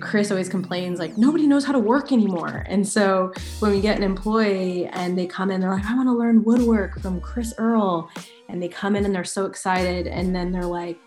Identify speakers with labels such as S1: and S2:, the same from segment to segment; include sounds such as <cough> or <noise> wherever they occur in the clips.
S1: Chris always complains like nobody knows how to work anymore. And so when we get an employee and they come in, they're like, I want to learn woodwork from Chris Earl. And they come in and they're so excited. And then they're like,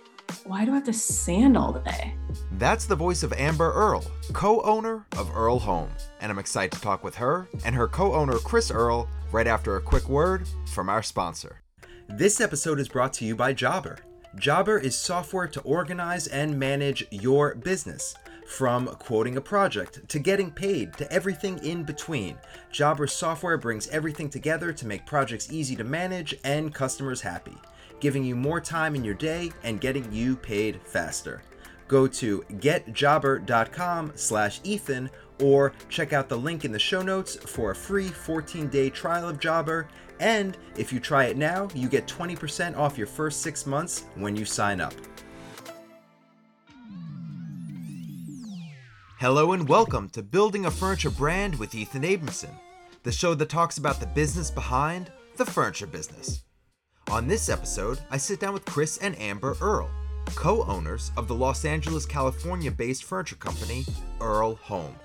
S1: why do I have to sand all day?
S2: That's the voice of Amber Earl, co owner of Earl Home. And I'm excited to talk with her and her co owner, Chris Earl, right after a quick word from our sponsor. This episode is brought to you by Jobber. Jobber is software to organize and manage your business. From quoting a project to getting paid to everything in between, Jobber software brings everything together to make projects easy to manage and customers happy, giving you more time in your day and getting you paid faster. Go to getjobber.com/ethan or check out the link in the show notes for a free 14-day trial of Jobber. And if you try it now, you get 20% off your first six months when you sign up. Hello and welcome to Building a Furniture Brand with Ethan Abramson, the show that talks about the business behind the furniture business. On this episode, I sit down with Chris and Amber Earl, co owners of the Los Angeles, California based furniture company Earl Home.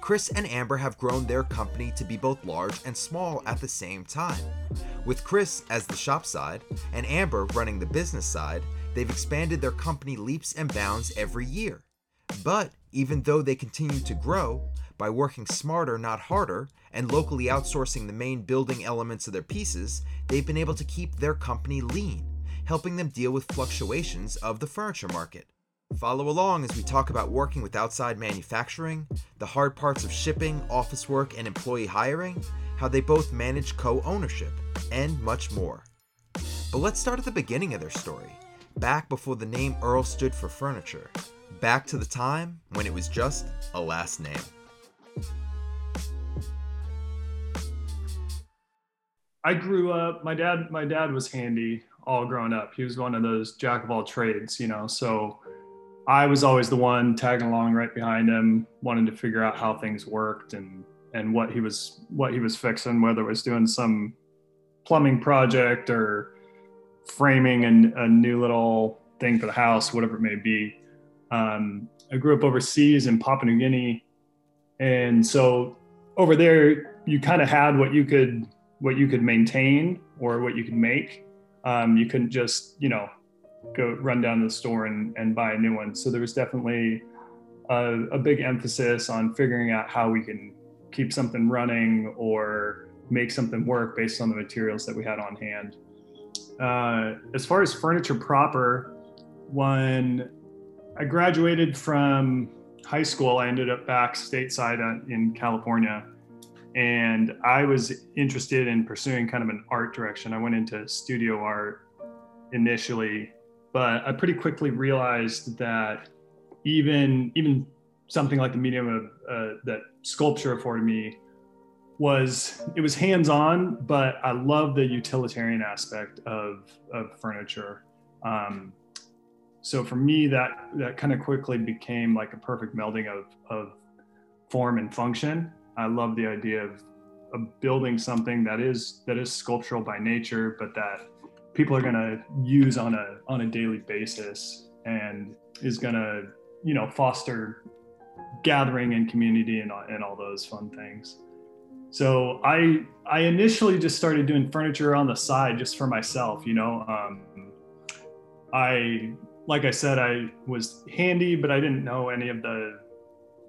S2: Chris and Amber have grown their company to be both large and small at the same time. With Chris as the shop side and Amber running the business side, they've expanded their company leaps and bounds every year. But even though they continue to grow, by working smarter, not harder, and locally outsourcing the main building elements of their pieces, they've been able to keep their company lean, helping them deal with fluctuations of the furniture market. Follow along as we talk about working with outside manufacturing, the hard parts of shipping, office work, and employee hiring, how they both manage co ownership, and much more. But let's start at the beginning of their story, back before the name Earl stood for furniture back to the time when it was just a last name.
S3: I grew up. My dad. My dad was handy all growing up. He was one of those jack of all trades, you know. So I was always the one tagging along right behind him, wanting to figure out how things worked and and what he was what he was fixing, whether it was doing some plumbing project or framing a, a new little thing for the house, whatever it may be. Um, I grew up overseas in Papua New Guinea, and so over there you kind of had what you could what you could maintain or what you could make. Um, you couldn't just you know go run down to the store and, and buy a new one. So there was definitely a, a big emphasis on figuring out how we can keep something running or make something work based on the materials that we had on hand. Uh, as far as furniture proper, when I graduated from high school. I ended up back stateside in California. And I was interested in pursuing kind of an art direction. I went into studio art initially, but I pretty quickly realized that even even something like the medium of uh, that sculpture afforded me was it was hands-on, but I love the utilitarian aspect of of furniture. Um, so for me that that kind of quickly became like a perfect melding of of form and function. I love the idea of, of building something that is that is sculptural by nature but that people are going to use on a on a daily basis and is going to you know foster gathering and community and, and all those fun things. So i i initially just started doing furniture on the side just for myself you know um, i like I said, I was handy, but I didn't know any of the,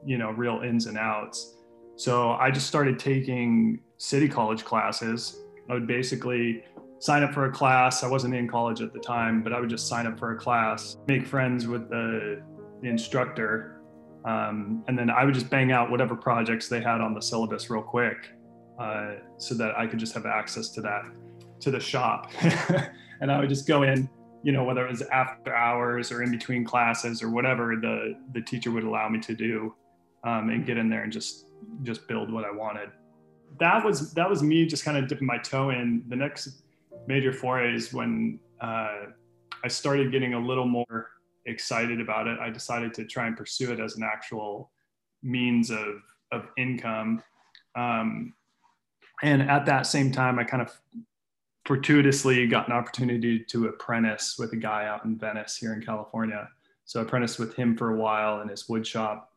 S3: you know, real ins and outs. So I just started taking city college classes. I would basically sign up for a class. I wasn't in college at the time, but I would just sign up for a class, make friends with the, the instructor, um, and then I would just bang out whatever projects they had on the syllabus real quick, uh, so that I could just have access to that, to the shop, <laughs> and I would just go in, you know, whether it was after hours or in between classes or whatever the the teacher would allow me to do, um, and get in there and just just build what I wanted. That was that was me just kind of dipping my toe in. The next major foray is when uh, I started getting a little more excited about it. I decided to try and pursue it as an actual means of of income. Um, and at that same time, I kind of fortuitously got an opportunity to apprentice with a guy out in Venice here in California. So I apprenticed with him for a while in his wood shop.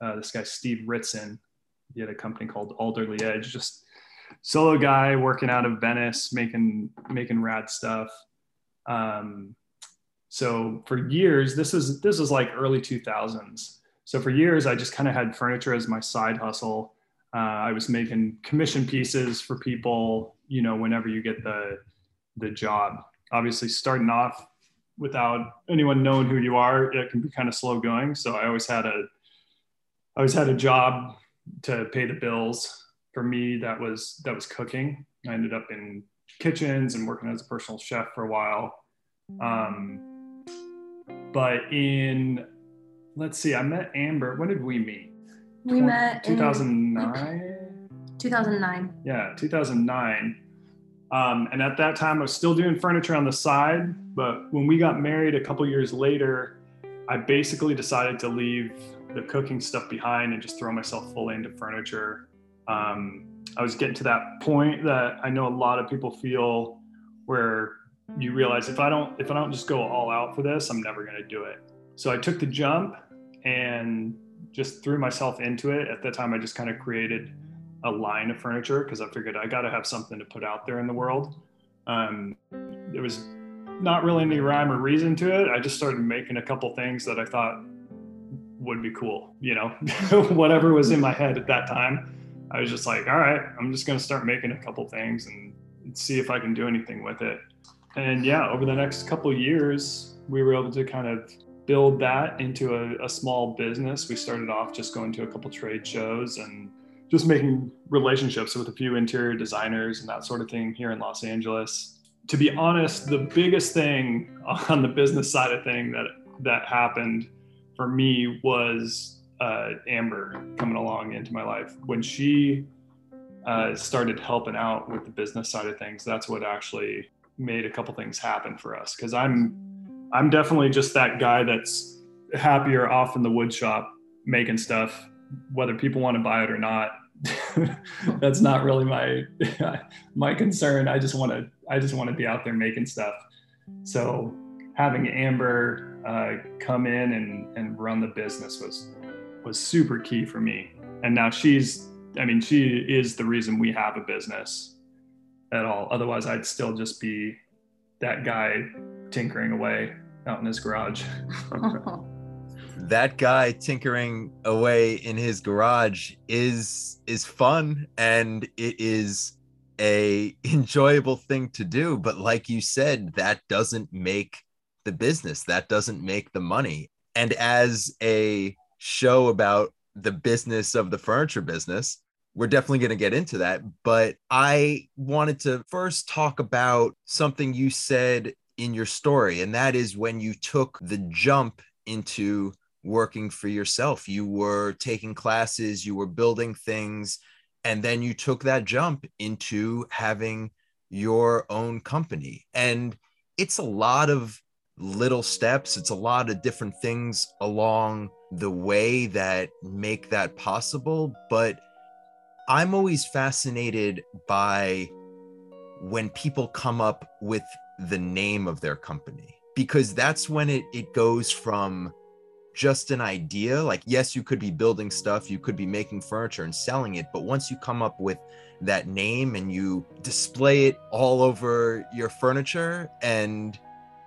S3: uh, this guy Steve Ritson. He had a company called Alderly Edge, just solo guy working out of Venice, making making rad stuff. Um, so for years, this is this is like early 2000s. So for years, I just kind of had furniture as my side hustle. Uh, I was making commission pieces for people, you know, whenever you get the the job. Obviously, starting off without anyone knowing who you are, it can be kind of slow going. So I always had a I always had a job to pay the bills. For me, that was that was cooking. I ended up in kitchens and working as a personal chef for a while. Um, but in let's see, I met Amber. When did we meet?
S1: We met
S3: 2009.
S1: 2009.
S3: Yeah, 2009. Um, and at that time, I was still doing furniture on the side. But when we got married a couple years later, I basically decided to leave the cooking stuff behind and just throw myself fully into furniture. Um, I was getting to that point that I know a lot of people feel where you realize if I don't if I don't just go all out for this, I'm never going to do it. So I took the jump and just threw myself into it. At that time, I just kind of created a line of furniture because I figured I got to have something to put out there in the world. Um, there was not really any rhyme or reason to it. I just started making a couple things that I thought would be cool, you know, <laughs> whatever was in my head at that time. I was just like, all right, I'm just going to start making a couple things and see if I can do anything with it. And yeah, over the next couple years, we were able to kind of build that into a, a small business. We started off just going to a couple trade shows and just making relationships with a few interior designers and that sort of thing here in Los Angeles. To be honest, the biggest thing <laughs> on the business side of thing that that happened for me was uh, Amber coming along into my life when she uh, started helping out with the business side of things. That's what actually made a couple things happen for us because I'm I'm definitely just that guy that's happier off in the wood shop making stuff, whether people want to buy it or not. <laughs> that's not really my <laughs> my concern. I just want to I just want to be out there making stuff. So having Amber uh, come in and, and run the business was was super key for me. And now she's I mean she is the reason we have a business at all. Otherwise, I'd still just be that guy tinkering away out in his garage. <laughs>
S2: that guy tinkering away in his garage is is fun and it is a <laughs> enjoyable thing to do. But like you said that doesn't make the business. That doesn't make the money. And as a show about the business of the furniture business we're definitely going to get into that. But i wanted to first talk about something you said in your story. And that is when you took the jump into working for yourself. You were taking classes, you were building things, and then you took that jump into having your own company. And it's a lot of little steps, it's a lot of different things along the way that make that possible. But I'm always fascinated by when people come up with the name of their company because that's when it it goes from just an idea like yes you could be building stuff you could be making furniture and selling it but once you come up with that name and you display it all over your furniture and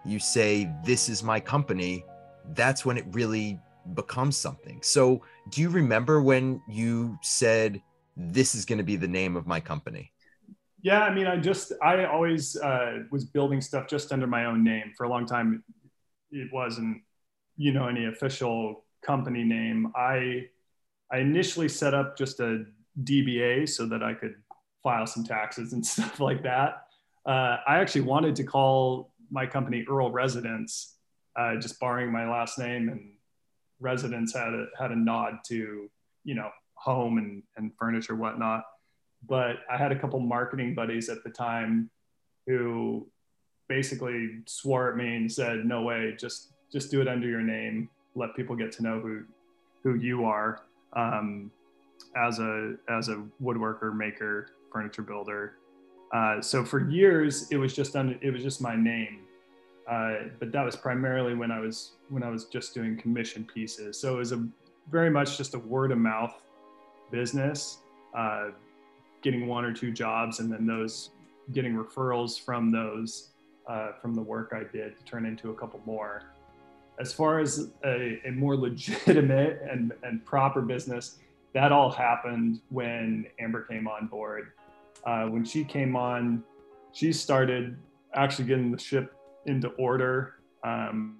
S2: you say this is my company that's when it really becomes something. So do you remember when you said this is going to be the name of my company
S3: yeah, I mean, I just I always uh, was building stuff just under my own name for a long time. It wasn't, you know, any official company name. I I initially set up just a DBA so that I could file some taxes and <laughs> stuff like that. Uh, I actually wanted to call my company Earl Residence, uh, just borrowing my last name, and Residence had a had a nod to you know home and and furniture whatnot but I had a couple marketing buddies at the time who basically swore at me and said, "No way, just just do it under your name. Let people get to know who who you are um, as a as a woodworker, maker, furniture builder." Uh, so for years, it was just under it was just my name, uh, but that was primarily when I was when I was just doing commission pieces. So it was a very much just a word of mouth business, uh, getting one or two jobs, and then those getting referrals from those uh, from the work I did to turn into a couple more. As far as a, a more legitimate and, and proper business, that all happened when Amber came on board. Uh, when she came on, she started actually getting the ship into order, um,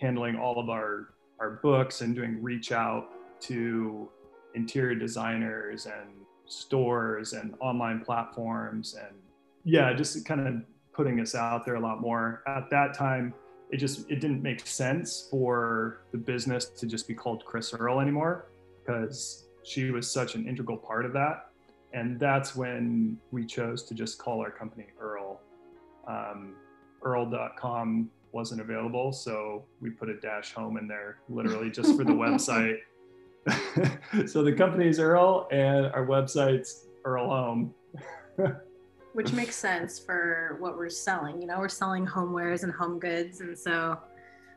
S3: handling all of our, our books and doing reach out to interior designers and stores and online platforms and yeah just kind of putting us out there a lot more. At that time it just it didn't make sense for the business to just be called chris earl anymore because she was such an integral part of that. And that's when we chose to just call our company earl. Um, earl.com wasn't available so we put a dash home in there literally just for the <laughs> website <laughs> so the company's earl and our website's earl home <laughs>
S1: which makes sense for what we're selling you know we're selling homewares and home goods and so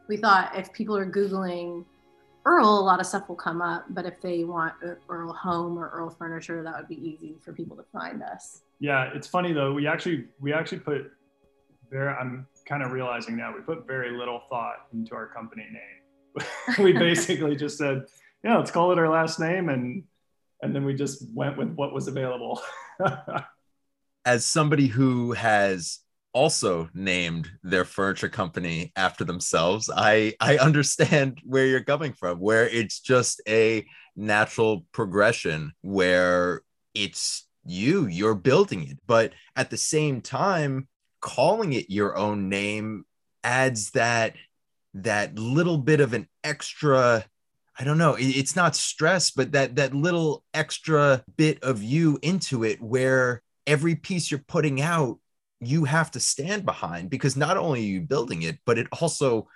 S1: we thought if people are googling Earl, a lot of stuff will come up, but if they want Earl home or Earl furniture, that would be easy for people to find us.
S3: Yeah, it's funny though. We actually we actually put very. I'm kind of realizing now we put very little thought into our company name. <laughs> we basically just said, yeah, let's call it our last name, and and then we just went with what was available. <laughs>
S2: As somebody who has also named their furniture company after themselves i i understand where you're coming from where it's just a natural progression where it's you you're building it but at the same time calling it your own name adds that that little bit of an extra I don't know, it's not stress, but that that little extra bit of you into it where every piece you're putting out you have to stand behind because not only are you building it, but it also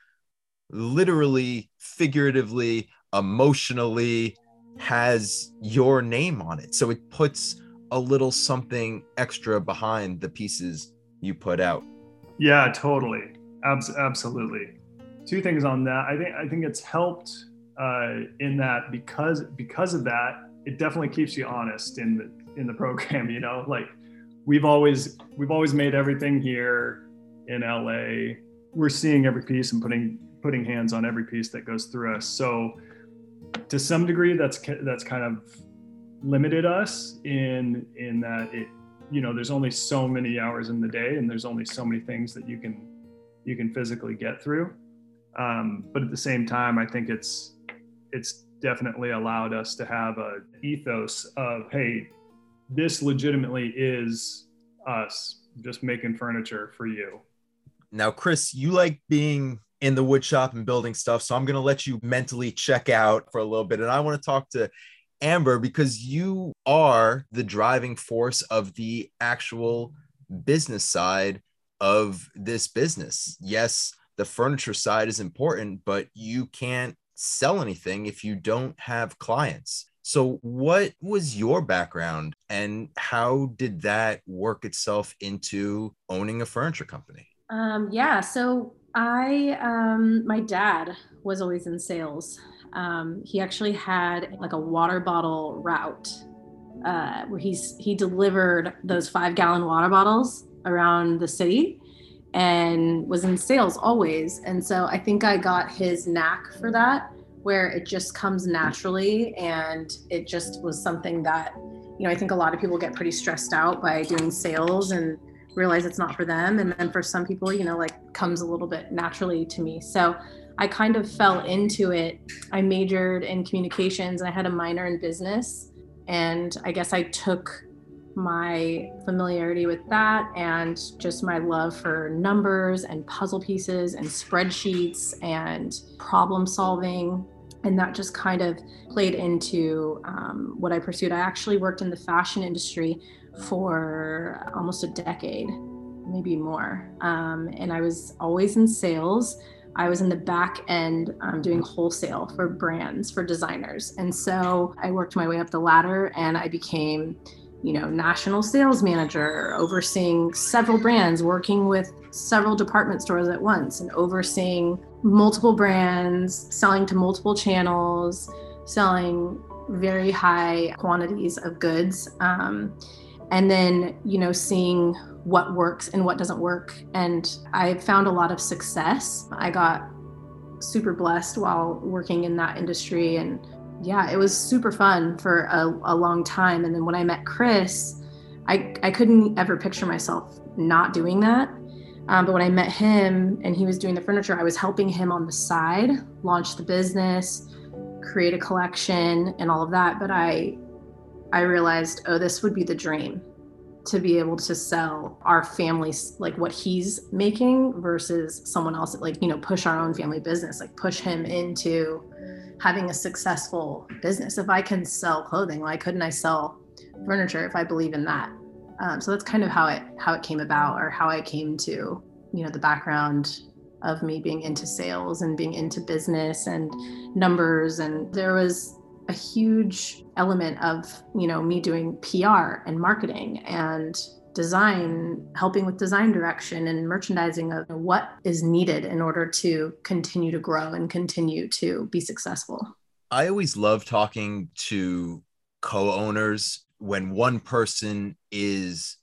S2: literally, figuratively, emotionally has your name on it. So it puts a little something extra behind the pieces you put out.
S3: Yeah, totally. Abs- absolutely. Two things on that. I think I think it's helped uh, in that because because of that, it definitely keeps you honest in the in the program. <laughs> You know, like we've always we've always made everything here in LA. We're seeing every piece and putting putting hands on every piece that goes through us. So to some degree, that's that's kind of limited us in in that it you know there's only so many hours in the day and there's only so many things that you can you can physically get through. Um, but at the same time, I think it's it's definitely allowed us to have a ethos of hey this legitimately is us just making furniture for you.
S2: Now, Chris, you like being in the wood shop and building stuff. So I'm going to let you mentally check out for a little bit. And I want to talk to Amber because you are the driving force of the actual business side of this business. Yes, the furniture side is important, but you can't sell anything if you don't have clients. So, what was your background and how did that work itself into owning a furniture company?
S1: Um, yeah, so I, um, my dad was always in sales. Um, he actually had like a water bottle route uh, where he's he delivered those five gallon water bottles around the city and was in sales always. And so I think I got his knack for that where it just comes naturally and it just was something that you know i think a lot of people get pretty stressed out by doing sales and realize it's not for them. And then for some people you know like comes a little bit naturally to me. So i kind of fell into it. I majored in communications and i had a minor in business. And i guess i took my familiarity with that and just my love for numbers and puzzle pieces and spreadsheets and problem solving. And that just kind of played into um, what I pursued. I actually worked in the fashion industry for almost a decade, maybe more. Um, and I was always in sales. I was in the back end um, doing wholesale for brands, for designers. And so I worked my way up the ladder and I became you know, national sales manager, overseeing several brands, working with several department stores at once, and overseeing multiple brands, selling to multiple channels, selling very high quantities of goods. Um, and then, you know, seeing what works and what doesn't work. And I found a lot of success. I got super blessed while working in that industry. And yeah, it was super fun for a, a long time. And then when I met Chris, I, I couldn't ever picture myself not doing that. Um, but when I met him and he was doing the furniture, I was helping him on the side launch the business, create a collection, and all of that. But I, I realized, oh, this would be the dream to be able to sell our family's like what he's making versus someone else like you know push our own family business like push him into having a successful business if i can sell clothing why couldn't i sell furniture if i believe in that um, so that's kind of how it how it came about, or how I came to you know the background of me being into sales and being into business and numbers. And there was a huge element of you know me doing PR and marketing and design, helping with design direction and merchandising of what is needed in order to continue to grow and continue to be successful.
S2: I always love talking to co owners when one person is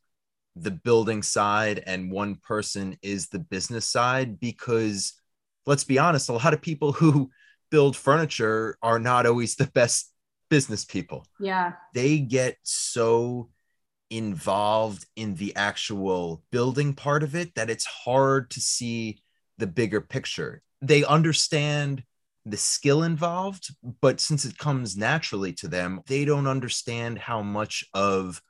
S2: the building side and one person is the business side because let's be honest a lot of people who build furniture are not always the best business people.
S1: Yeah.
S2: They get so involved in the actual building part of it that it's hard to see the bigger picture. They understand the skill involved, but since it comes naturally to them, they don't understand how much of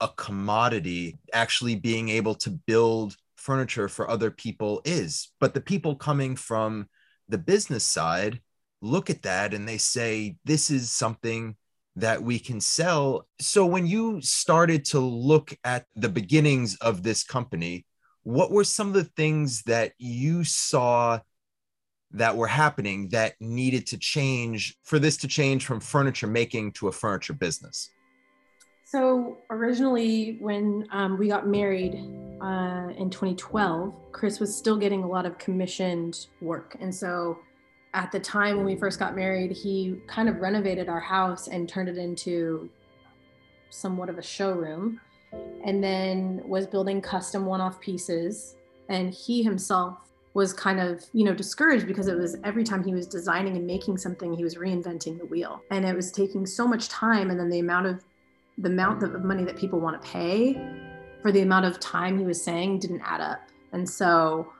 S2: a commodity actually being able to build furniture for other people is. But the people coming from the business side look at that and they say, this is something that we can sell. So when you started to look at the beginnings of this company, what were some of the things that you saw that were happening that needed to change for this to change from furniture making to a furniture business?
S1: So, originally, when um, we got married uh, in 2012, Chris was still getting a lot of commissioned work. And so, at the time when we first got married, he kind of renovated our house and turned it into somewhat of a showroom and then was building custom one off pieces. And he himself was kind of you know discouraged because it was every time he was designing and making something he was reinventing the wheel and it was taking so much time and then the amount of the amount of money that people want to pay for the amount of time he was saying didn't add up and so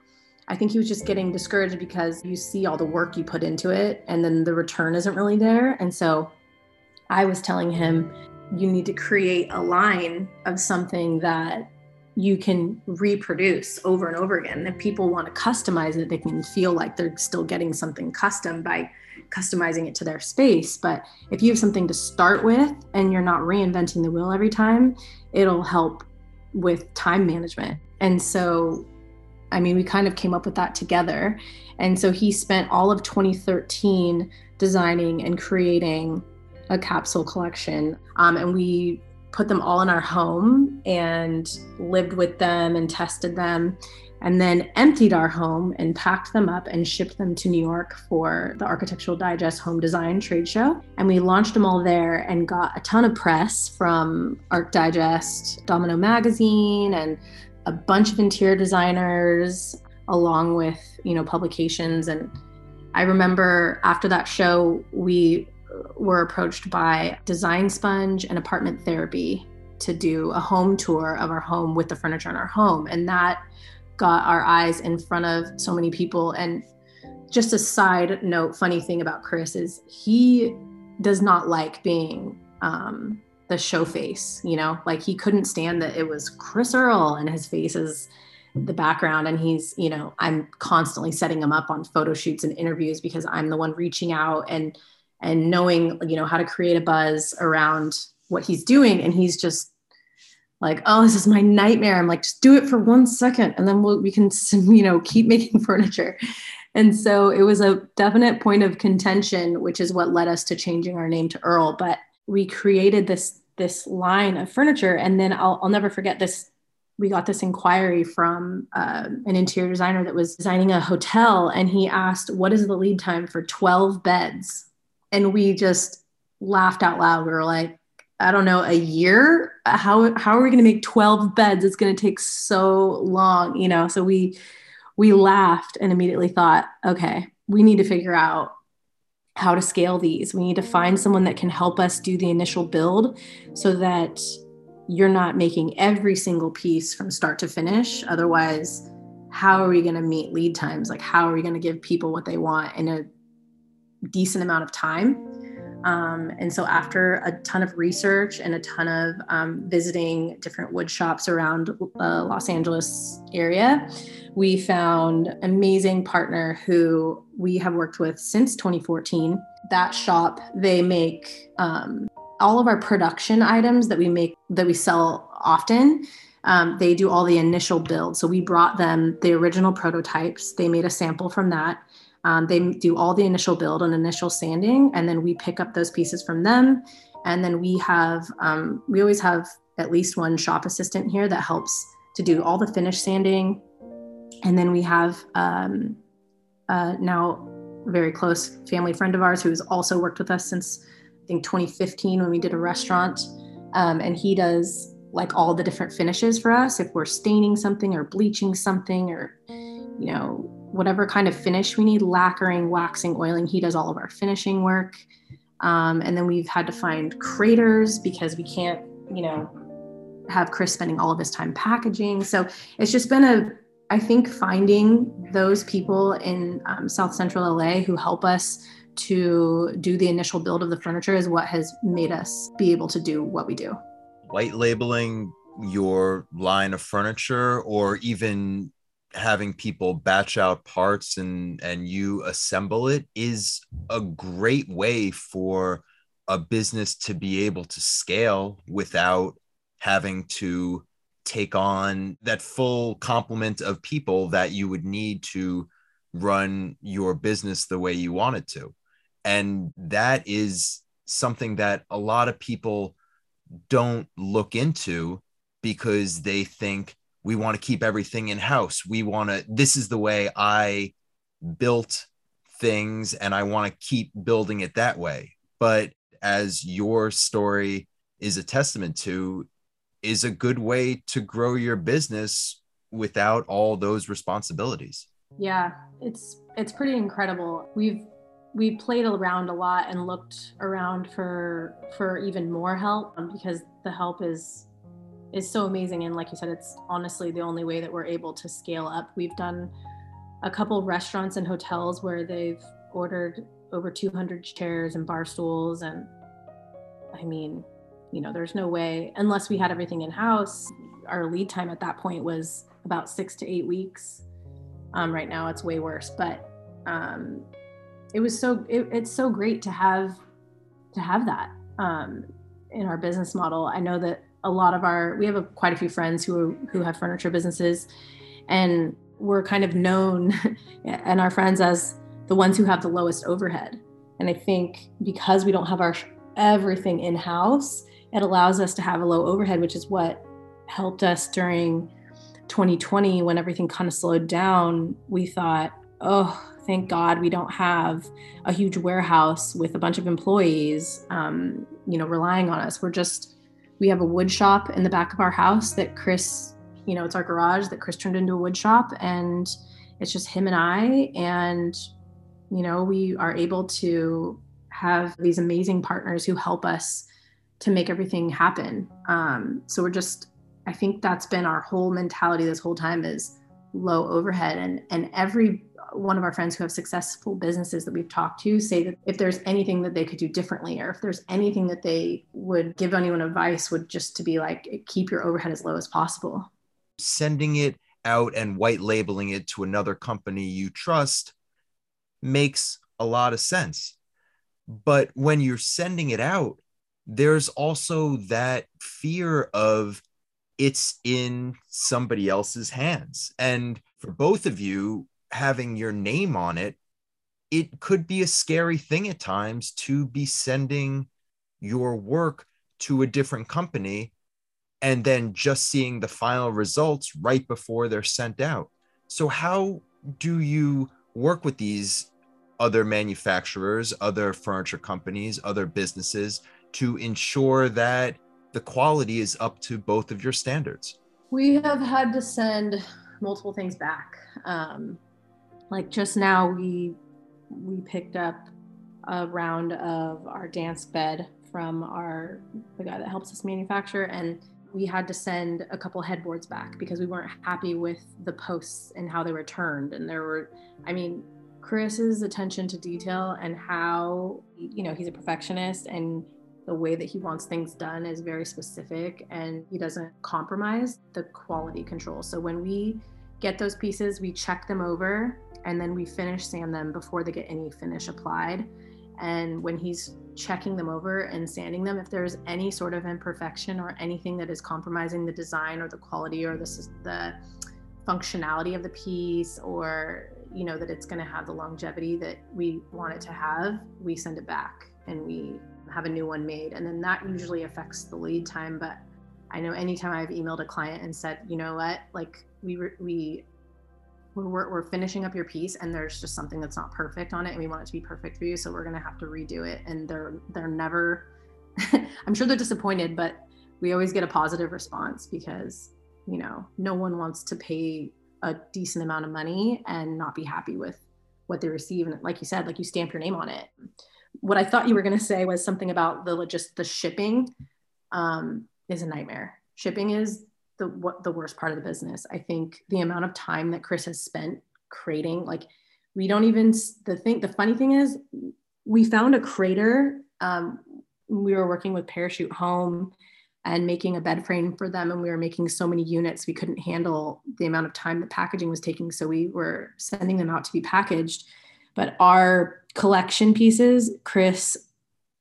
S1: i think he was just getting discouraged because you see all the work you put into it and then the return isn't really there and so i was telling him you need to create a line of something that you can reproduce over and over again. If people want to customize it, they can feel like they're still getting something custom by customizing it to their space. But if you have something to start with and you're not reinventing the wheel every time, it'll help with time management. And so, I mean, we kind of came up with that together. And so he spent all of 2013 designing and creating a capsule collection. Um, and we put them all in our home and lived with them and tested them and then emptied our home and packed them up and shipped them to New York for the Architectural Digest Home Design Trade Show. And we launched them all there and got a ton of press from Arch Digest, Domino Magazine, and a bunch of interior designers, along with, you know, publications. And I remember after that show, we were approached by Design Sponge and Apartment Therapy to do a home tour of our home with the furniture in our home. And that got our eyes in front of so many people. And just a side note, funny thing about Chris is he does not like being um, the show face, you know, like he couldn't stand that it was Chris Earl and his face is the background and he's you know i'm constantly setting him up on photo shoots and interviews because i'm the one reaching out and and knowing you know how to create a buzz around what he's doing. And he's just like oh this is my nightmare. I'm like just do it for one second and then we'll, we can <laughs> you know keep making <laughs> furniture. And so it was a definite point of contention which is what led us to changing our name to earl. But we created this this line of furniture and then i'll, I'll never forget this we got this inquiry from uh, an interior designer that was designing a hotel and he asked what is the lead time for 12 beds And we just laughed out loud. We were like, I don't know, a year? How, how are we going to make 12 beds? It's going to take so long, you know? So we, we laughed and immediately thought, okay, we need to figure out how to scale these. We need to find mm. someone that can help us do the initial build so that you're not making every single piece from start to finish. Otherwise, how are we going to meet lead times? Like, how are we going to give people what they want in a decent amount of time? Um, and so, after a ton of research and a ton of um, visiting different wood shops around the Los Angeles area, we found an amazing partner who we have worked with since 2014. That shop, they make um, all of our production items that we make that we sell often. Um, they do all the initial build. So we brought them the original prototypes. They made a sample from that. Um, they do all the initial build and initial sanding, and then we pick up those pieces from them. And then we have, um, we always have at least one shop assistant here that helps to do all the finish sanding. And then we have um, now very close family friend of ours who's also worked with us since I think 2015 when we did a restaurant. Um, and he does like all the different finishes for us if we're staining something or bleaching something or, you know, whatever kind of finish we need lacquering, waxing, oiling. He does all of our finishing work. Um, and then we've had to find craters because we can't, you know, have Chris spending all of his time packaging. So it's just been a, I think finding those people in um, South Central LA who help us to do the initial build of the furniture is what has made us be able to do what we do.
S2: White labeling your line of furniture or even having people batch out parts and and you assemble it is a great way for a business to be able to scale without having to take on that full complement of people that you would need to run your business the way you want it to. And that is something that a lot of people don't look into because they think we want to keep everything in house. We want to, this is the way I built things and I want to keep building it that way. But as your story is a testament to, is a good way to grow your business without all those responsibilities.
S1: Yeah, it's it's pretty incredible. We've we played around a lot and looked around for for even more help um, because the help is is so amazing. And like you said it's honestly the only way that we're able to scale up. We've done a couple restaurants and hotels where they've ordered over 200 chairs and bar stools. And i mean you know there's no way unless we had everything in house our lead time at that point was about six to eight weeks. Um, right now it's way worse but um, it was so it, it's so great to have to have that um, in our business model. I know that a lot of our we have a, quite a few friends who who have furniture businesses. And we're kind of known <laughs> and our friends as the ones who have the lowest overhead. And i think because we don't have our everything in house it allows us to have a low overhead which is what helped us during 2020 when everything kind of slowed down. We thought oh thank god we don't have a huge warehouse with a bunch of employees um, you know relying on us. We're just we have a wood shop in the back of our house that Chris, you know, it's our garage that Chris turned into a wood shop. And it's just him and I. And, you know, we are able to have these amazing partners who help us to make everything happen. Um, so we're just, I think that's been our whole mentality this whole time is low overhead. And, and every one of our friends who have successful businesses that we've talked to say that if there's anything that they could do differently or if there's anything that they would give anyone advice would just to be like keep your overhead as low as possible.
S2: Sending it out and white labeling it to another company you trust makes a lot of sense. But when you're sending it out there's also that fear of it's in somebody else's hands. And for both of you having your name on it, it could be a scary thing at times to be sending your work to a different company and then just seeing the final results right before they're sent out. So, how do you work with these other manufacturers, other furniture companies, other businesses to ensure that the quality is up to both of your standards?
S1: We have had to send multiple things back. Um, like just now, we we picked up a round of our dance bed from our the guy that helps us manufacture, and we had to send a couple headboards back because we weren't happy with the posts and how they were turned. And there were, I mean, Chris's attention to detail and how you know he's a perfectionist and the way that he wants things done is very specific and he doesn't compromise the quality control. So when we get those pieces, we check them over and then we finish sand them before they get any finish applied. And when he's checking them over and sanding them, if there's any sort of imperfection or anything that is compromising the design or the quality or the, the functionality of the piece or you know that it's going to have the longevity that we want it to have, we send it back and we have a new one made. And then that usually affects the lead time. But I know anytime I've emailed a client and said, you know what, like we, we, we're, we're finishing up your piece and there's just something that's not perfect on it and we want it to be perfect for you. So we're going to have to redo it. And they're, they're never, <laughs> I'm sure they're disappointed, but we always get a positive response because, you know, no one wants to pay a decent amount of money and not be happy with what they receive. And like you said, like you stamp your name on it what I thought you were going to say was something about the just the shipping um, is a nightmare. Shipping is the what the worst part of the business. I think the amount of time that Chris has spent creating, like we don't even the thing. The funny thing is, we found a crater. Um, we were working with Parachute Home and making a bed frame for them, and we were making so many units we couldn't handle the amount of time the packaging was taking. So we were sending them out to be packaged but our collection pieces, Chris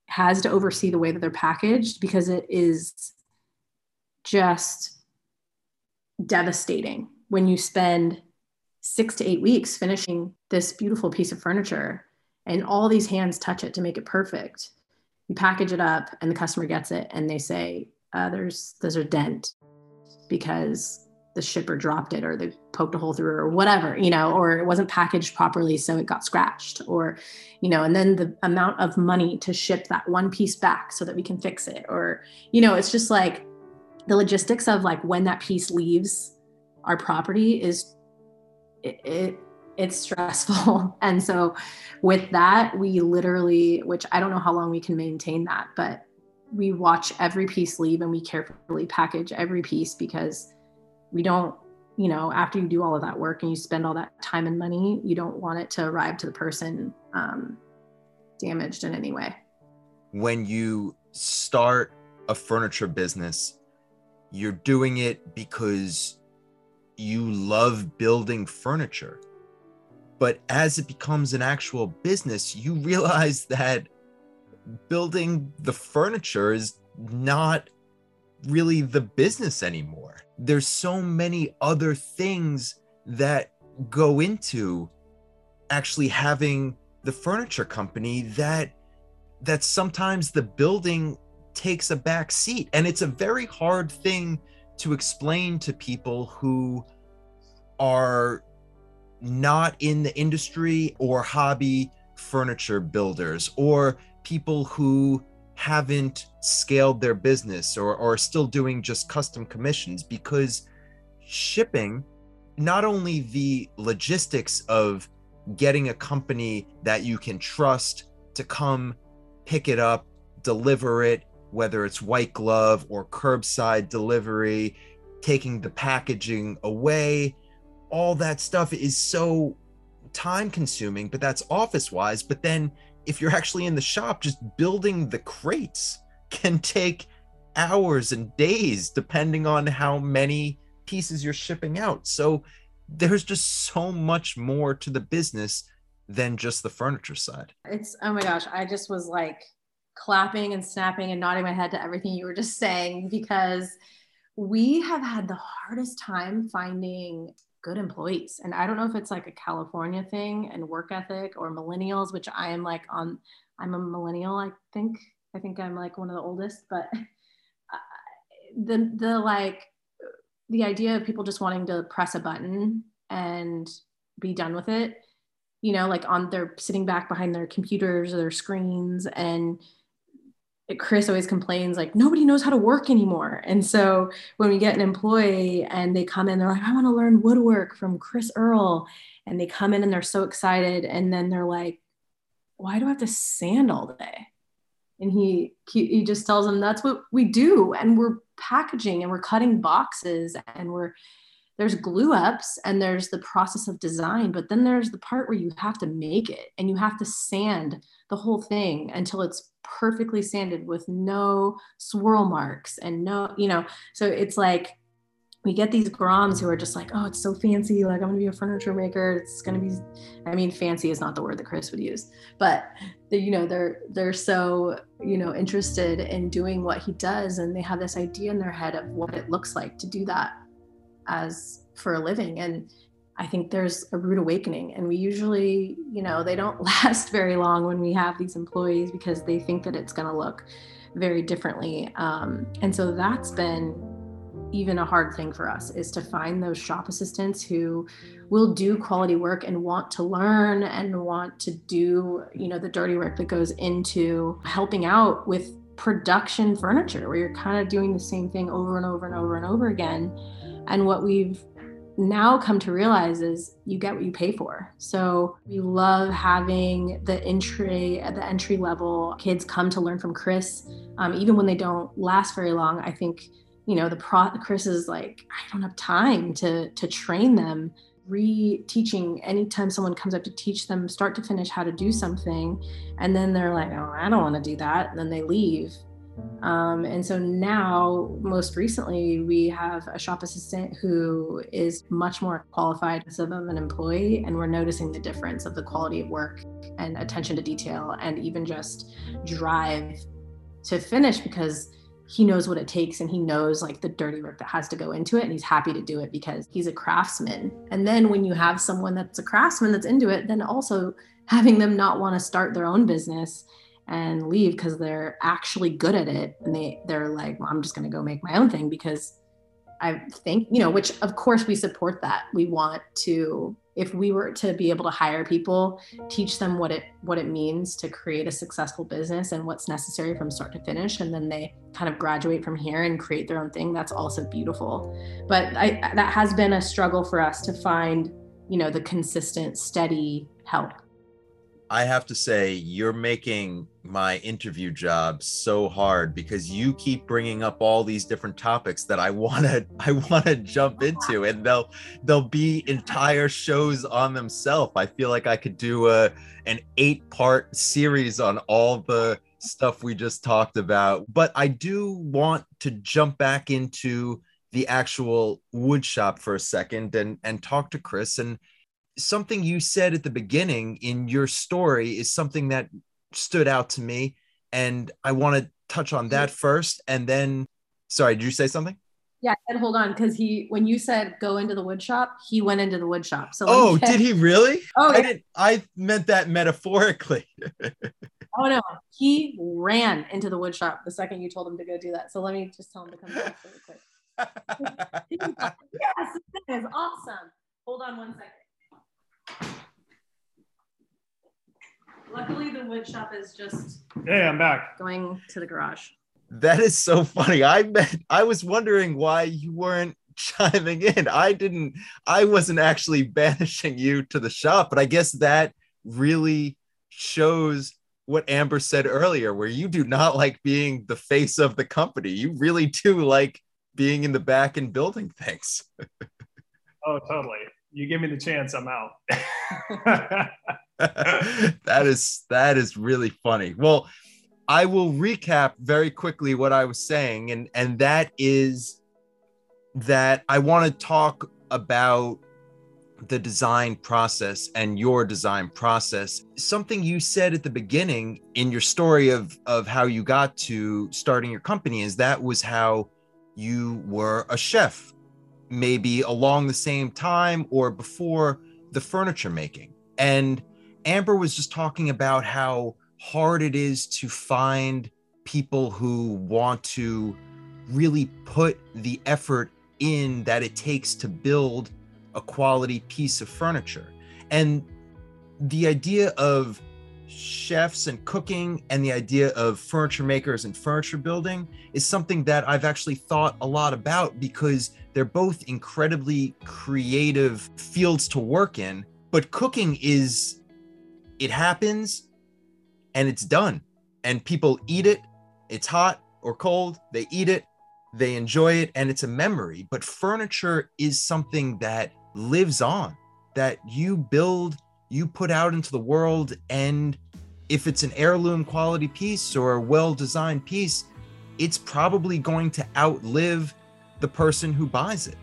S1: has to oversee the way that they're packaged because it is just devastating when you spend six to eight weeks finishing this beautiful piece of furniture and all these hands touch it to make it perfect. You package it up and the customer gets it and they say, uh, there's, there's a dent because the shipper dropped it or they poked a hole through it or whatever, you know, or it wasn't packaged properly, so it got scratched, or, you know, and then the amount of money to ship that one piece back so that we can fix it, or, you know, it's just like the logistics of like when that piece leaves our property is it, it it's stressful. <laughs> And so with that, we literally, which I don't know how long we can maintain that, but we watch every piece leave and we carefully package every piece because we don't you know after you do all of that work and you spend all that time and money you don't want it to arrive to the person um, damaged in any way
S2: when you start a furniture business you're doing it because you love building furniture but as it becomes an actual business you realize <laughs> that building the furniture is not really the business anymore. There's so many other things that go into actually having the furniture company that that sometimes the building takes a back seat. And it's a very hard thing to explain to people who are not in the industry or hobby furniture builders or people who haven't scaled their business or, are still doing just custom commissions because shipping, not only the logistics of getting a company that you can trust to come pick it up, deliver it, whether it's white glove or curbside delivery, taking the packaging away, all that stuff is so time consuming, but that's office wise. But then if you're actually in the shop, just building the crates <laughs> can take hours and days depending on how many pieces you're shipping out. So there's just so much more to the business than just the furniture side.
S1: It's oh my gosh, I just was like clapping and snapping and nodding my head to everything you were just saying because we have had the hardest time finding good employees. And I don't know if it's like a California thing and work ethic or millennials, which I am like on, I'm a millennial, I think. I think I'm like one of the oldest, but uh, the, the like, the idea of people just wanting to press a button and be done with it you know, like on they're sitting back behind their computers or their screens and Chris always complains like nobody knows how to work anymore. And so when we get an employee and they come in, they're like, I want to learn woodwork from Chris Earl. And they come in and they're so excited. And then they're like, why do I have to sand all day? And he he just tells them that's what we do. And we're packaging and we're cutting boxes and we're there's glue ups and there's the process of design, but then there's the part where you have to make it and you have to sand the whole thing until it's perfectly sanded with no swirl marks and no, you know, so it's like we get these groms who are just like, oh, it's so fancy. Like, I'm gonna be a furniture maker. It's gonna be, I mean, fancy is not the word that Chris would use, but they, you know, they're they're so you know interested in doing what he does, and they have this idea in their head of what it looks like to do that as for a living. And I think there's a rude awakening. And we usually, you know, they don't <laughs> last very long when we have these employees because they think that it's going to look very differently. Um, and so that's been even a hard thing for us is to find those shop assistants who will do quality work and want to learn and want to do you know the dirty work that goes into helping out with production furniture where you're kind of doing the same thing over and over and over and over again and what we've now come to realize is you get what you pay for. So we love having the entry at the entry level kids come to learn from Chris, um, even when they don't last very long. I think you know the pro Chris is like I don't have time to to train them. Re-teaching anytime someone comes up to teach them start to finish how to do something, and then they're like, "Oh, I don't want to do that," and then they leave um, and so now, most recently, we have a shop assistant who is much more qualified as of an employee, and we're noticing the difference of the quality of work and attention to detail, and even just drive to finish because he knows what it takes and he knows like the dirty work that has to go into it and he's happy to do it because he's a craftsman. And then when you have someone that's a craftsman that's into it then also having them not want to start their own business and leave because they're actually good at it and they they're like well, i'm just going to go make my own thing because i think you know which of course we support that. We want to if we were to be able to hire people teach them what it what it means to create a successful business and what's necessary from start to finish and then they kind of graduate from here and create their own thing that's also beautiful. But I, that has been a struggle for us to find you know the consistent steady help
S2: I have to say, you're making my interview job so hard because you keep bringing up all these different topics that I <laughs> want to I want to jump into and they'll they'll be entire shows on themselves. I feel like I could do a an 8-part series on all the stuff we just talked about, but I do want to jump back into the actual wood shop for a second and and talk to Chris and something you said at the beginning in your story is something that stood out to me and i want to touch on that first and then sorry did you say something?
S1: Yeah and hold on because he when you said go into the wood shop he went into the wood shop so
S2: oh did he really? Oh i didn't i meant that metaphorically. <laughs>
S1: Oh no he ran into the wood shop the second you told him to go do that so let me just tell him to come back really quick. <laughs> <laughs> Yes that is awesome. Hold on one second Luckily, the wood shop is just.
S3: Hey, I'm back.
S1: Going to the garage.
S2: That is so funny. I met, I was wondering why you weren't <laughs> chiming in. I didn't, I wasn't actually banishing you to the shop, but I guess that really shows what Amber said earlier, where you do not like being the face of the company. You really do like being in the back and building things. <laughs>
S3: oh, totally you give me the chance, I'm out. <laughs>
S2: that is that is really funny. Well, I will recap very quickly what I was saying, and and that is that I want to talk about the design process and your design process. Something you said at the beginning in your story of of how you got to starting your company is that was how you were a chef maybe along the same time or before the furniture making. And Amber was just talking about how hard it is to find people who want to really put the effort in that it takes to build a quality piece of furniture. And the idea of chefs and cooking and the idea of furniture makers and furniture building is something that I've actually thought a lot about because they're both incredibly creative fields to work in. But cooking is, it happens and it's done, and people eat it. It's hot or cold, they eat it, they enjoy it, and it's a memory. But furniture is something that lives on, that you build you put out into the world and if it's an heirloom quality piece or a well designed piece it's probably going to outlive the person who buys it.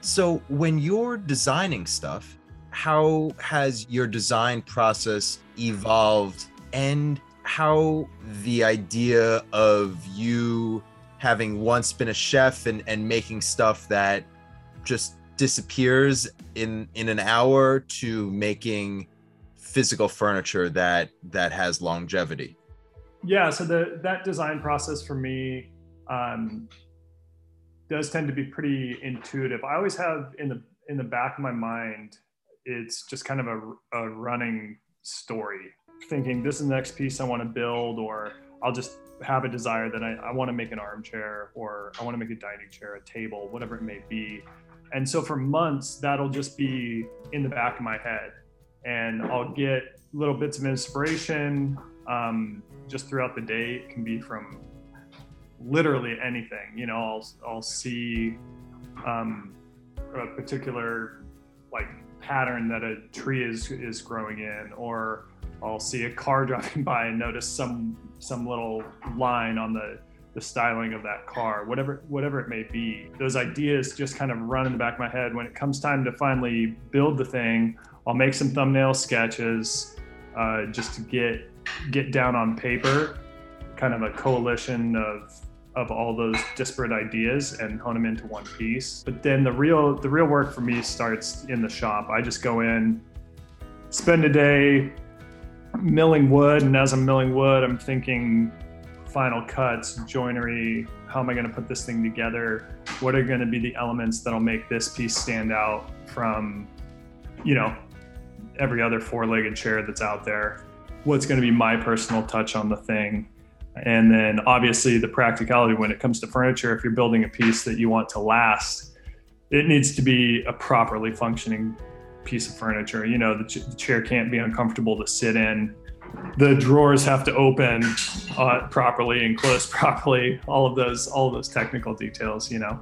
S2: So when you're designing stuff how has your design process evolved? And how the idea of you having once been a chef and, and making stuff that just disappears in in an hour to making physical furniture that that has longevity
S3: yeah so the that design process for me um, does tend to be pretty intuitive i always have in the in the back of my mind it's just kind of a, a running story thinking this is the next piece i want to build or i'll just have a desire that I, I want to make an armchair or I want to make a dining chair, a table, whatever it may be. And so for months, that'll just be in the back of my head. And I'll get little bits of inspiration um, just throughout the day. It can be from literally anything. You know, I'll, I'll see um, a particular like pattern that a tree is, is growing in, or I'll see a car <laughs> driving by and notice some some little line on the the styling of that car, whatever whatever it may be. Those ideas just kind of run in the back of my head. When it comes time to finally build the thing, I'll make some thumbnail sketches uh, just to get get down on paper, kind of a coalition of of all those disparate ideas and hone them into one piece. But then the real the real work for me starts in the shop. I just go in, spend a day milling wood, and as I'm milling wood, I'm thinking final cuts, joinery, how am I going to put this thing together? What are going to be the elements that'll make this piece stand out from, you know, every other four-legged chair that's out there? What's going to be my personal touch on the thing? And then obviously the practicality when it comes to furniture, if you're building a piece that you want to last, it needs to be a properly functioning piece of furniture. You know, the, ch- the chair can't be uncomfortable to sit in the drawers have to open uh, properly and close <laughs> properly. All of those, all of those technical details, you know.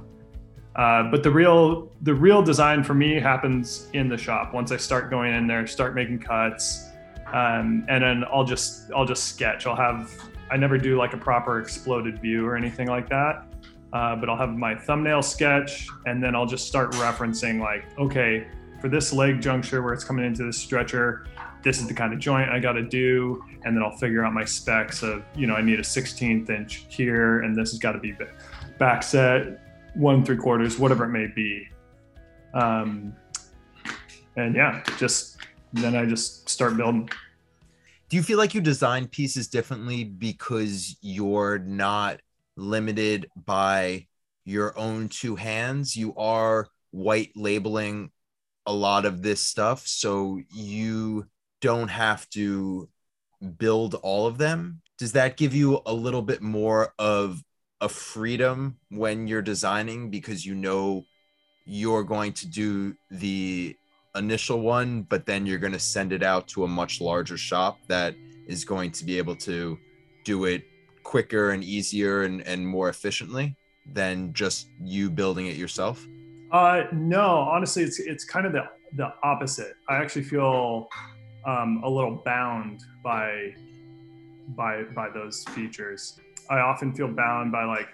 S3: Uh, but the real, the real design for me happens in the shop. Once I start going in there, start making cuts, um, and then I'll just, I'll just sketch. I'll have, I never do like a proper exploded view or anything like that. Uh, but I'll have my thumbnail sketch, and then I'll just start referencing like, okay, for this leg juncture where it's coming into the stretcher, this is the kind of joint I got to do, and then I'll figure out my specs of you know I need a 16th inch here, and this has got to be back set one three quarters, whatever it may be. Um, and yeah, just then I just start building.
S2: Do you feel like you design pieces differently because you're not limited by your own two hands? You are white labeling a lot of this stuff, so you don't have to build all of them? Does that give you a little bit more of a freedom when you're designing because you know you're going to do the initial one but then you're going to send it out to a much larger shop that is going to be able to do it quicker and easier and, and more efficiently than just you building it yourself?
S3: Uh no honestly it's it's kind of the the opposite. I actually feel um, a little bound by by by those features. I often feel bound by like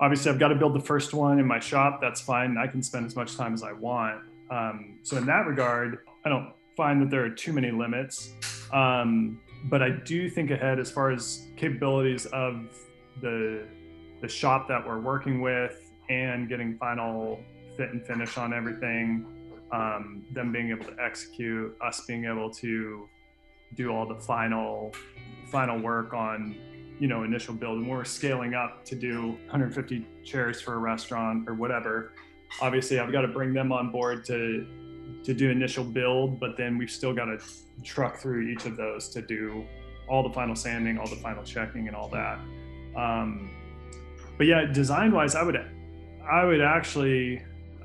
S3: obviously I've got to build the first one in my shop. That's fine. I can spend as much time as I want. Um, so in that regard, I don't find that there are too many limits. Um, but I do think ahead as far as capabilities of the the shop that we're working with and getting final fit and finish on everything um, them being able to execute, us being able to do all the final final work on you know initial build and we're scaling up to do 150 chairs for a restaurant or whatever obviously i've got to bring them on board to to do initial build, but then we've still got to truck through each of those to do all the final sanding, all the final checking, and all that. Um, but yeah, design wise, I would I would actually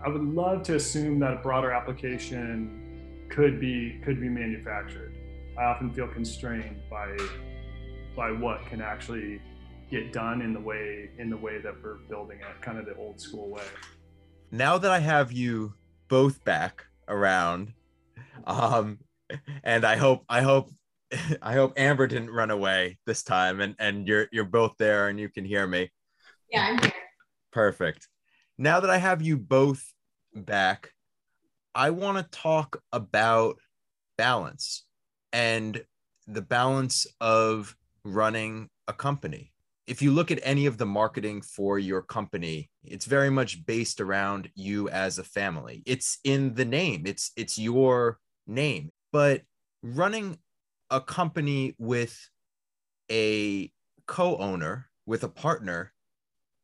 S3: I would love to assume that a broader application could be could be manufactured. I often feel constrained by by what can actually get done in the way in the way that we're building it, kind of the old school way.
S2: Now that I have you both back around, um, and I hope I hope <laughs> I hope Amber didn't run away this time, and and you're you're both there and you can hear me.
S1: Yeah, I'm here.
S2: Perfect. Now that I have you both back, I want to talk about balance and the balance of running a company. If you look at any of the marketing for your company, it's very much based around you as a family. It's in the name. It's it's your name. But running a company with a co-owner, with a partner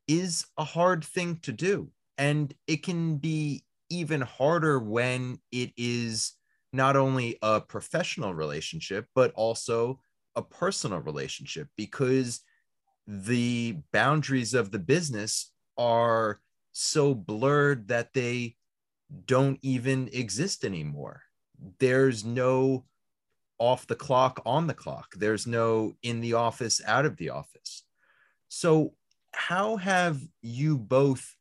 S2: is a hard thing to do. And it can be even harder when it is not only a professional relationship, but also a personal relationship because the boundaries of the business are so blurred that they don't even exist anymore. There's no off the clock, on the clock. There's no in the office, out of the office. So, how have you both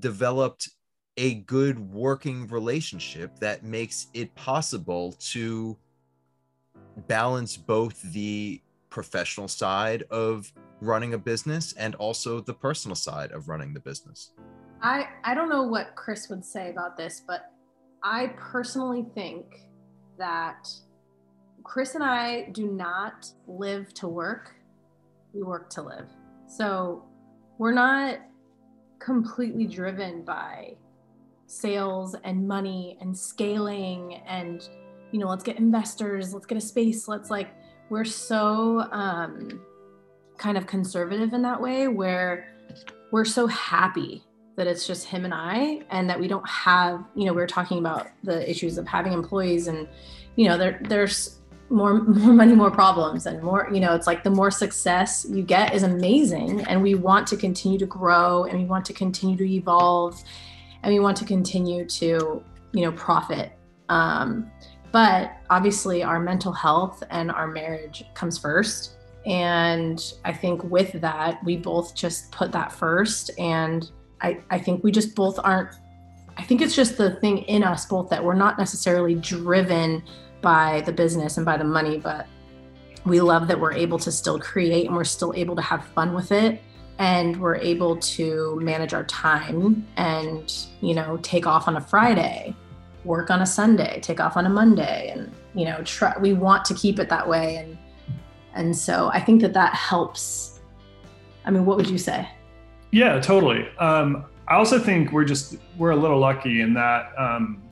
S2: developed a good working relationship that makes it possible to balance both the professional side of running a business and also the personal side of running the business?
S1: I, I don't know what Chris would say about this, but I personally think that Chris and I do not live to work, we work to live. So we're not completely driven by sales and money and scaling and you know let's get investors let's get a space let's like we're so um kind of conservative in that way where we're so happy that it's just him and I and that we don't have you know we are talking about the issues of having employees and you know there there's more <laughs> more money more problems and more you know it's like the more success you get is amazing and we want to continue to grow and we want to continue to evolve and we want to continue to you know profit. Um, but obviously our mental health and our marriage comes first. And i think with that we both just put that first and i i think we just both aren't i think it's just the thing in us both that we're not necessarily driven by the business and by the money, but we love that we're able to still create and we're still able to have fun with it. And we're able to manage our time and you know take off on a friday work on a sunday take off on a monday and you know try we want to keep it that way. And and so i think that that helps. I mean what would you say?
S3: Yeah totally. Um, i also think we're just we're a little lucky in that um,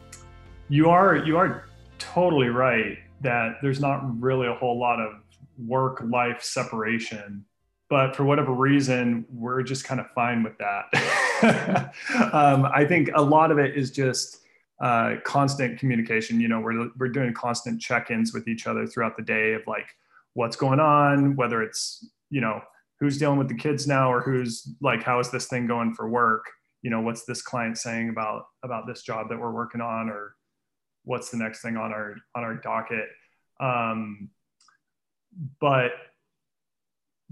S3: you are you are totally right that there's not really a whole lot of work life separation but for whatever reason we're just kind of fine with that. <laughs> Um, i think a lot of it is just uh, constant communication you know we're, we're doing constant check-ins with each other throughout the day of like what's going on whether it's you know who's dealing with the kids now or who's like how is this thing going for work? You know what's this client saying about about this job that we're working on or what's the next thing on our on our docket. Um, but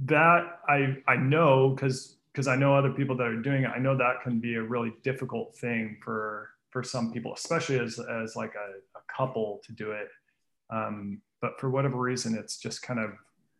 S3: that i i know because because i know other people that are doing it. I know that can be a really difficult thing for for some people especially as as like a, a couple to do it. Um, but for whatever reason it's just kind of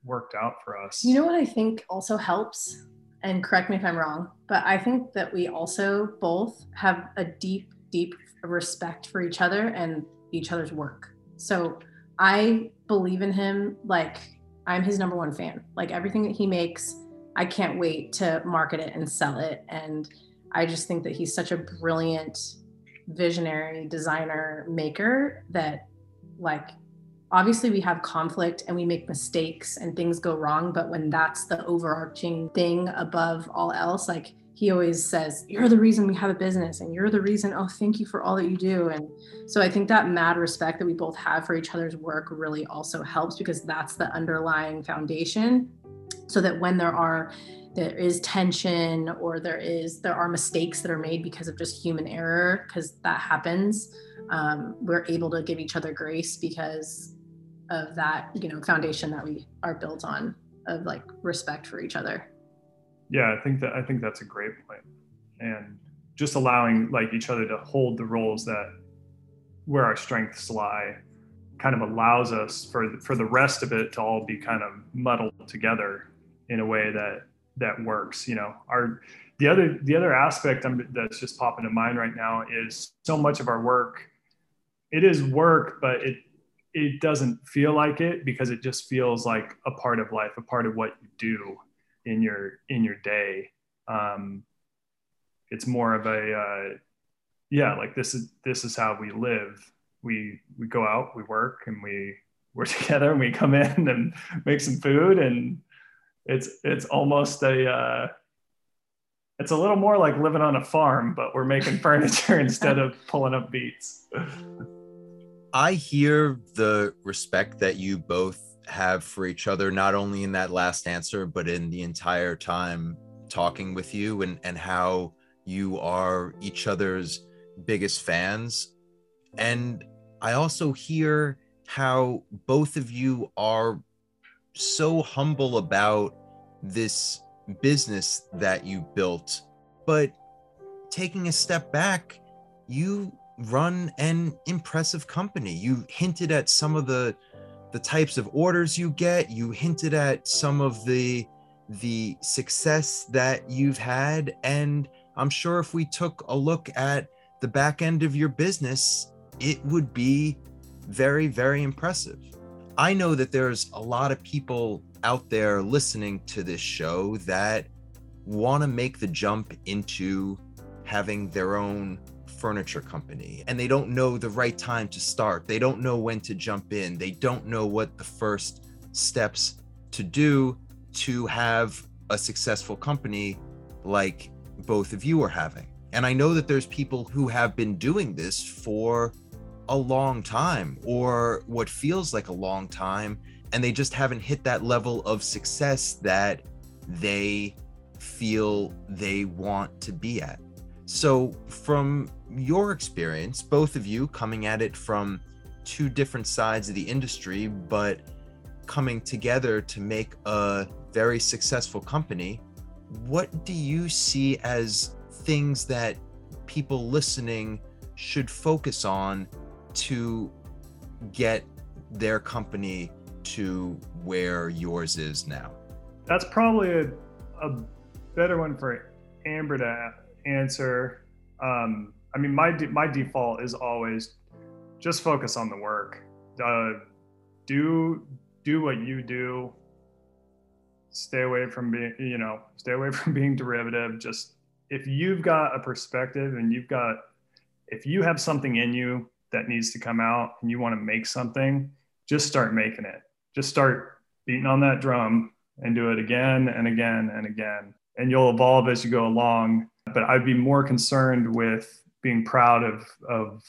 S3: worked out for us.
S1: You know what i think also helps and correct me if i'm wrong but i think that we also both have a deep deep respect for each other and each other's work. So I believe in him like I'm his number one fan. Like everything that he makes, I can't wait to market it and sell it. And I just think that he's such a brilliant visionary designer maker that like obviously we have conflict and we make mistakes and things go wrong but when that's the overarching thing above all else like he always says, You're the reason we have a business, and you're the reason, oh, thank you for all that you do. And so I think that mad respect that we both have for each other's work really also helps because that's the underlying foundation. So that when there are there is tension or there is there are mistakes that are made because of just human error because that happens um, we're able to give each other grace because of that you know foundation that we are built on of like respect for each other
S3: yeah i think that i think that's a great point. And just allowing like each other to hold the roles that where our strengths lie kind of allows us for for the rest of it to all be kind of muddled together in a way that that works you know? Our the other the other aspect that's just popping to mind right now is so much of our work it is work but it it doesn't feel like it because it just feels like a part of life a part of what you do in your in your day um it's more of a uh yeah like this is this is how we live we we go out we work and we <laughs> we're together and we come in <laughs> and make some food and it's it's almost a uh, it's a little more like living on a farm, but we're making <laughs> furniture instead of pulling up beets.
S2: I hear the respect that you both have for each other, not only in that last answer, but in the entire time talking with you and, and how you are each other's biggest fans. And I also hear how both of you are so humble about this business that you built, but taking a step back, you run an impressive company. You hinted at some of the the types of orders you get. You hinted at some of the the success that you've had and I'm sure if we took a look at the back end of your business, it would be very very impressive. I know that there's a lot of people out there listening to this show that want to make the jump into having their own furniture company and they don't know the right time to start. They don't know when to jump in. They don't know what the first steps to do to have a successful company like both of you are having. And I know that there's people who have been doing this for a long time or what feels like a long time and they just haven't hit that level of success that they feel they want to be at. So, from your experience, both of you coming at it from two different sides of the industry, but coming together to make a very successful company, what do you see as things that people listening should focus on to get their company to where yours is now?
S3: That's probably a, a better one for Amber to answer. Um, I mean, my my default is always just focus on the work. Uh, do do what you do. Stay away from being, you know, stay away <laughs> from being derivative. Just if you've got a perspective and you've got, if you have something in you that needs to come out and you want to make something, just start making it just start beating on that drum and do it again and again and again. And you'll evolve as you go along. But I'd be more concerned with being proud of, of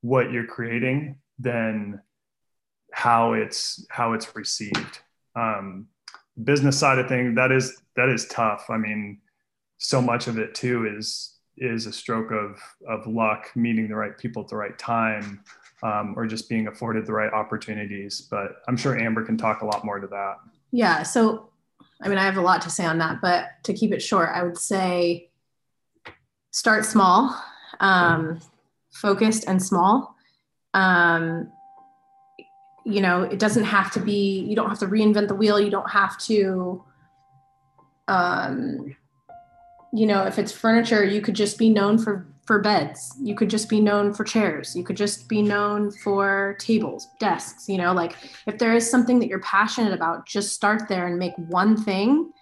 S3: what you're creating than how it's how it's received. Um, business side of things that is that is tough. I mean, so much of it too is is a stroke of of luck, meeting the right people at the right time, um, or just being afforded the right opportunities. But I'm sure Amber can talk a lot more to that.
S1: Yeah. So, I mean, I have a lot to say on that, but to keep it short, I would say start small, um, focused and small. Um, you know, it doesn't have to be, you don't have to reinvent the wheel. You don't have to, um, you know, if it's furniture, you could just be known for for beds. You could just be known for chairs. You could just be known for tables, desks, you know, like if there is something that you're passionate about, just start there and make one thing.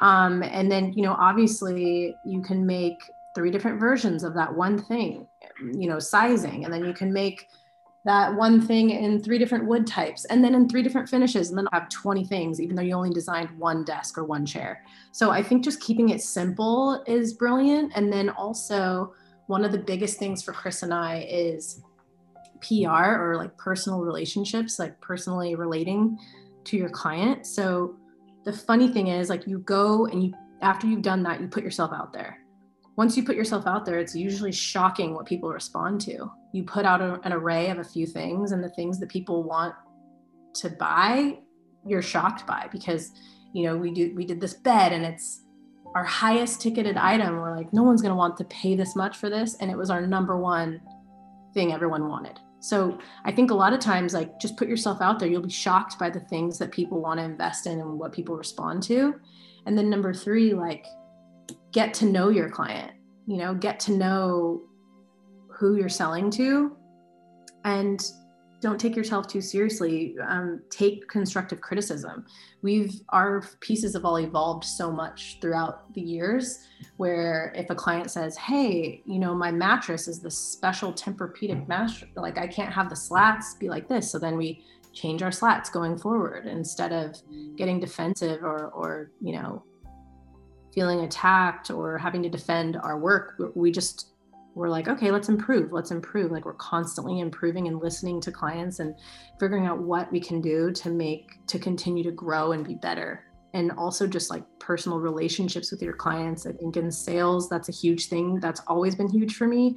S1: Um, and then, you know, obviously you can make three different versions of that one thing, you know, sizing, and then you can make that one thing in three different wood types and then in three different finishes. And then have 20 things even though you only designed one desk or one chair. So i think just keeping it simple is brilliant. And then also one of the biggest things for chris and i is pr or like personal relationships like personally relating to your client. So the funny thing is like you go and you after you've done that you put yourself out there once you put yourself out there, it's usually shocking what people respond to. You put out a, an array of a few things, and the things that people want to buy, you're shocked by because you know we do we did this bed and it's our highest ticketed item. We're like, no one's gonna want to pay this much for this, and it was our number one thing everyone wanted. So I think a lot of times, like just put yourself out there, you'll be shocked by the things that people want to invest in and what people respond to. And then number three, like get to know your client, you know, get to know who you're selling to and don't take yourself too seriously. Um, take constructive criticism. We've our pieces have all evolved so much throughout the years. Where if a client says, "Hey, you know, my mattress is the special Tempur-Pedic mattress, like I can't have the slats be like this," so then we change our slats going forward instead of getting defensive or or you know feeling attacked or having to defend our work we just we're like okay let's improve let's improve. Like we're constantly improving and listening to clients and figuring out what we can do to make to continue to grow and be better. And also just like personal relationships with your clients. I think in sales that's a huge thing that's always been huge for me.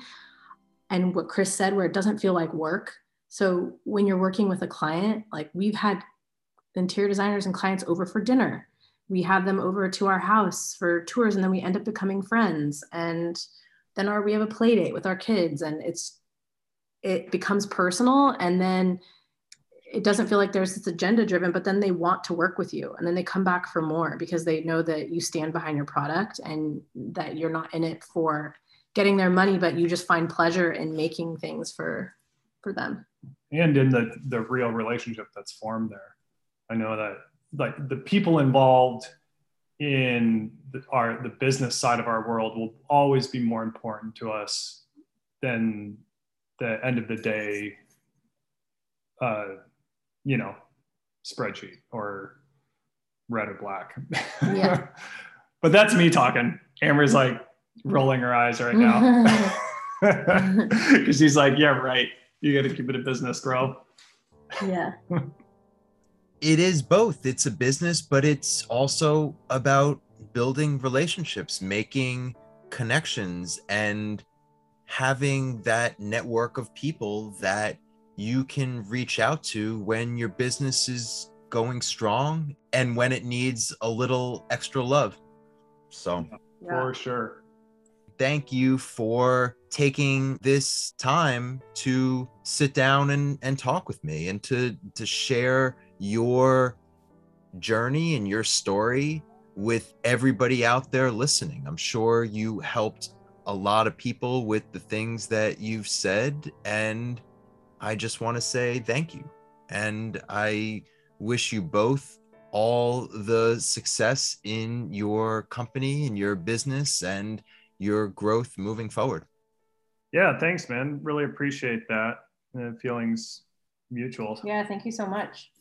S1: And what chris said where it doesn't feel like work. So when you're working with a client like we've had interior designers and clients over for dinner we have them over to our house for tours and then we end up becoming friends. And then our we have a play date with our kids and it's it becomes personal and then it doesn't feel like there's this agenda driven but then they want to work with you and then they come back for more because they know that you stand behind your product and that you're not in it for getting their money but you just find pleasure in making things for for them.
S3: And in the the real relationship that's formed there. I know that like the people involved in the, our the business side of our world will always be more important to us than the end of the day uh you know spreadsheet or red or black. Yeah. <laughs> But that's me talking. Amber's like rolling her eyes right now. <laughs> <laughs> Because she's like yeah right. You got to keep it a business bro.
S1: Yeah
S2: it is both. It's a business, but it's also about building relationships, making connections, and having that network of people that you can reach out to when your business is going strong and when it needs a little extra love. So,
S3: yeah. for sure.
S2: Thank you for taking this time to sit down and, and talk with me and to to share your journey and your story with everybody out there listening. I'm sure you helped a lot of people with the things that you've said. And I just want to say thank you. And I wish you both all the success in your company and your business and your growth moving forward.
S3: Yeah, thanks, man. Really appreciate that. The feelings mutual.
S1: Yeah, thank you so much.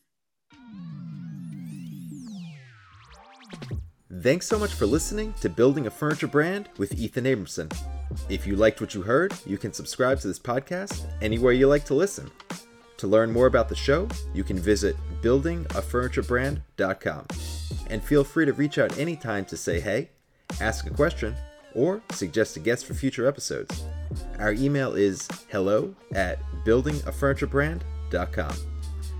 S2: Thanks so much for listening to Building a Furniture Brand with Ethan Abramson. If you liked what you heard, you can subscribe to this podcast anywhere you like to listen. To learn more about the show, you can visit buildingafurniturebrand.com. And feel free to reach out anytime to say hey, ask a question, or suggest a guest for future episodes. Our email is hello at buildingafurniturebrand.com.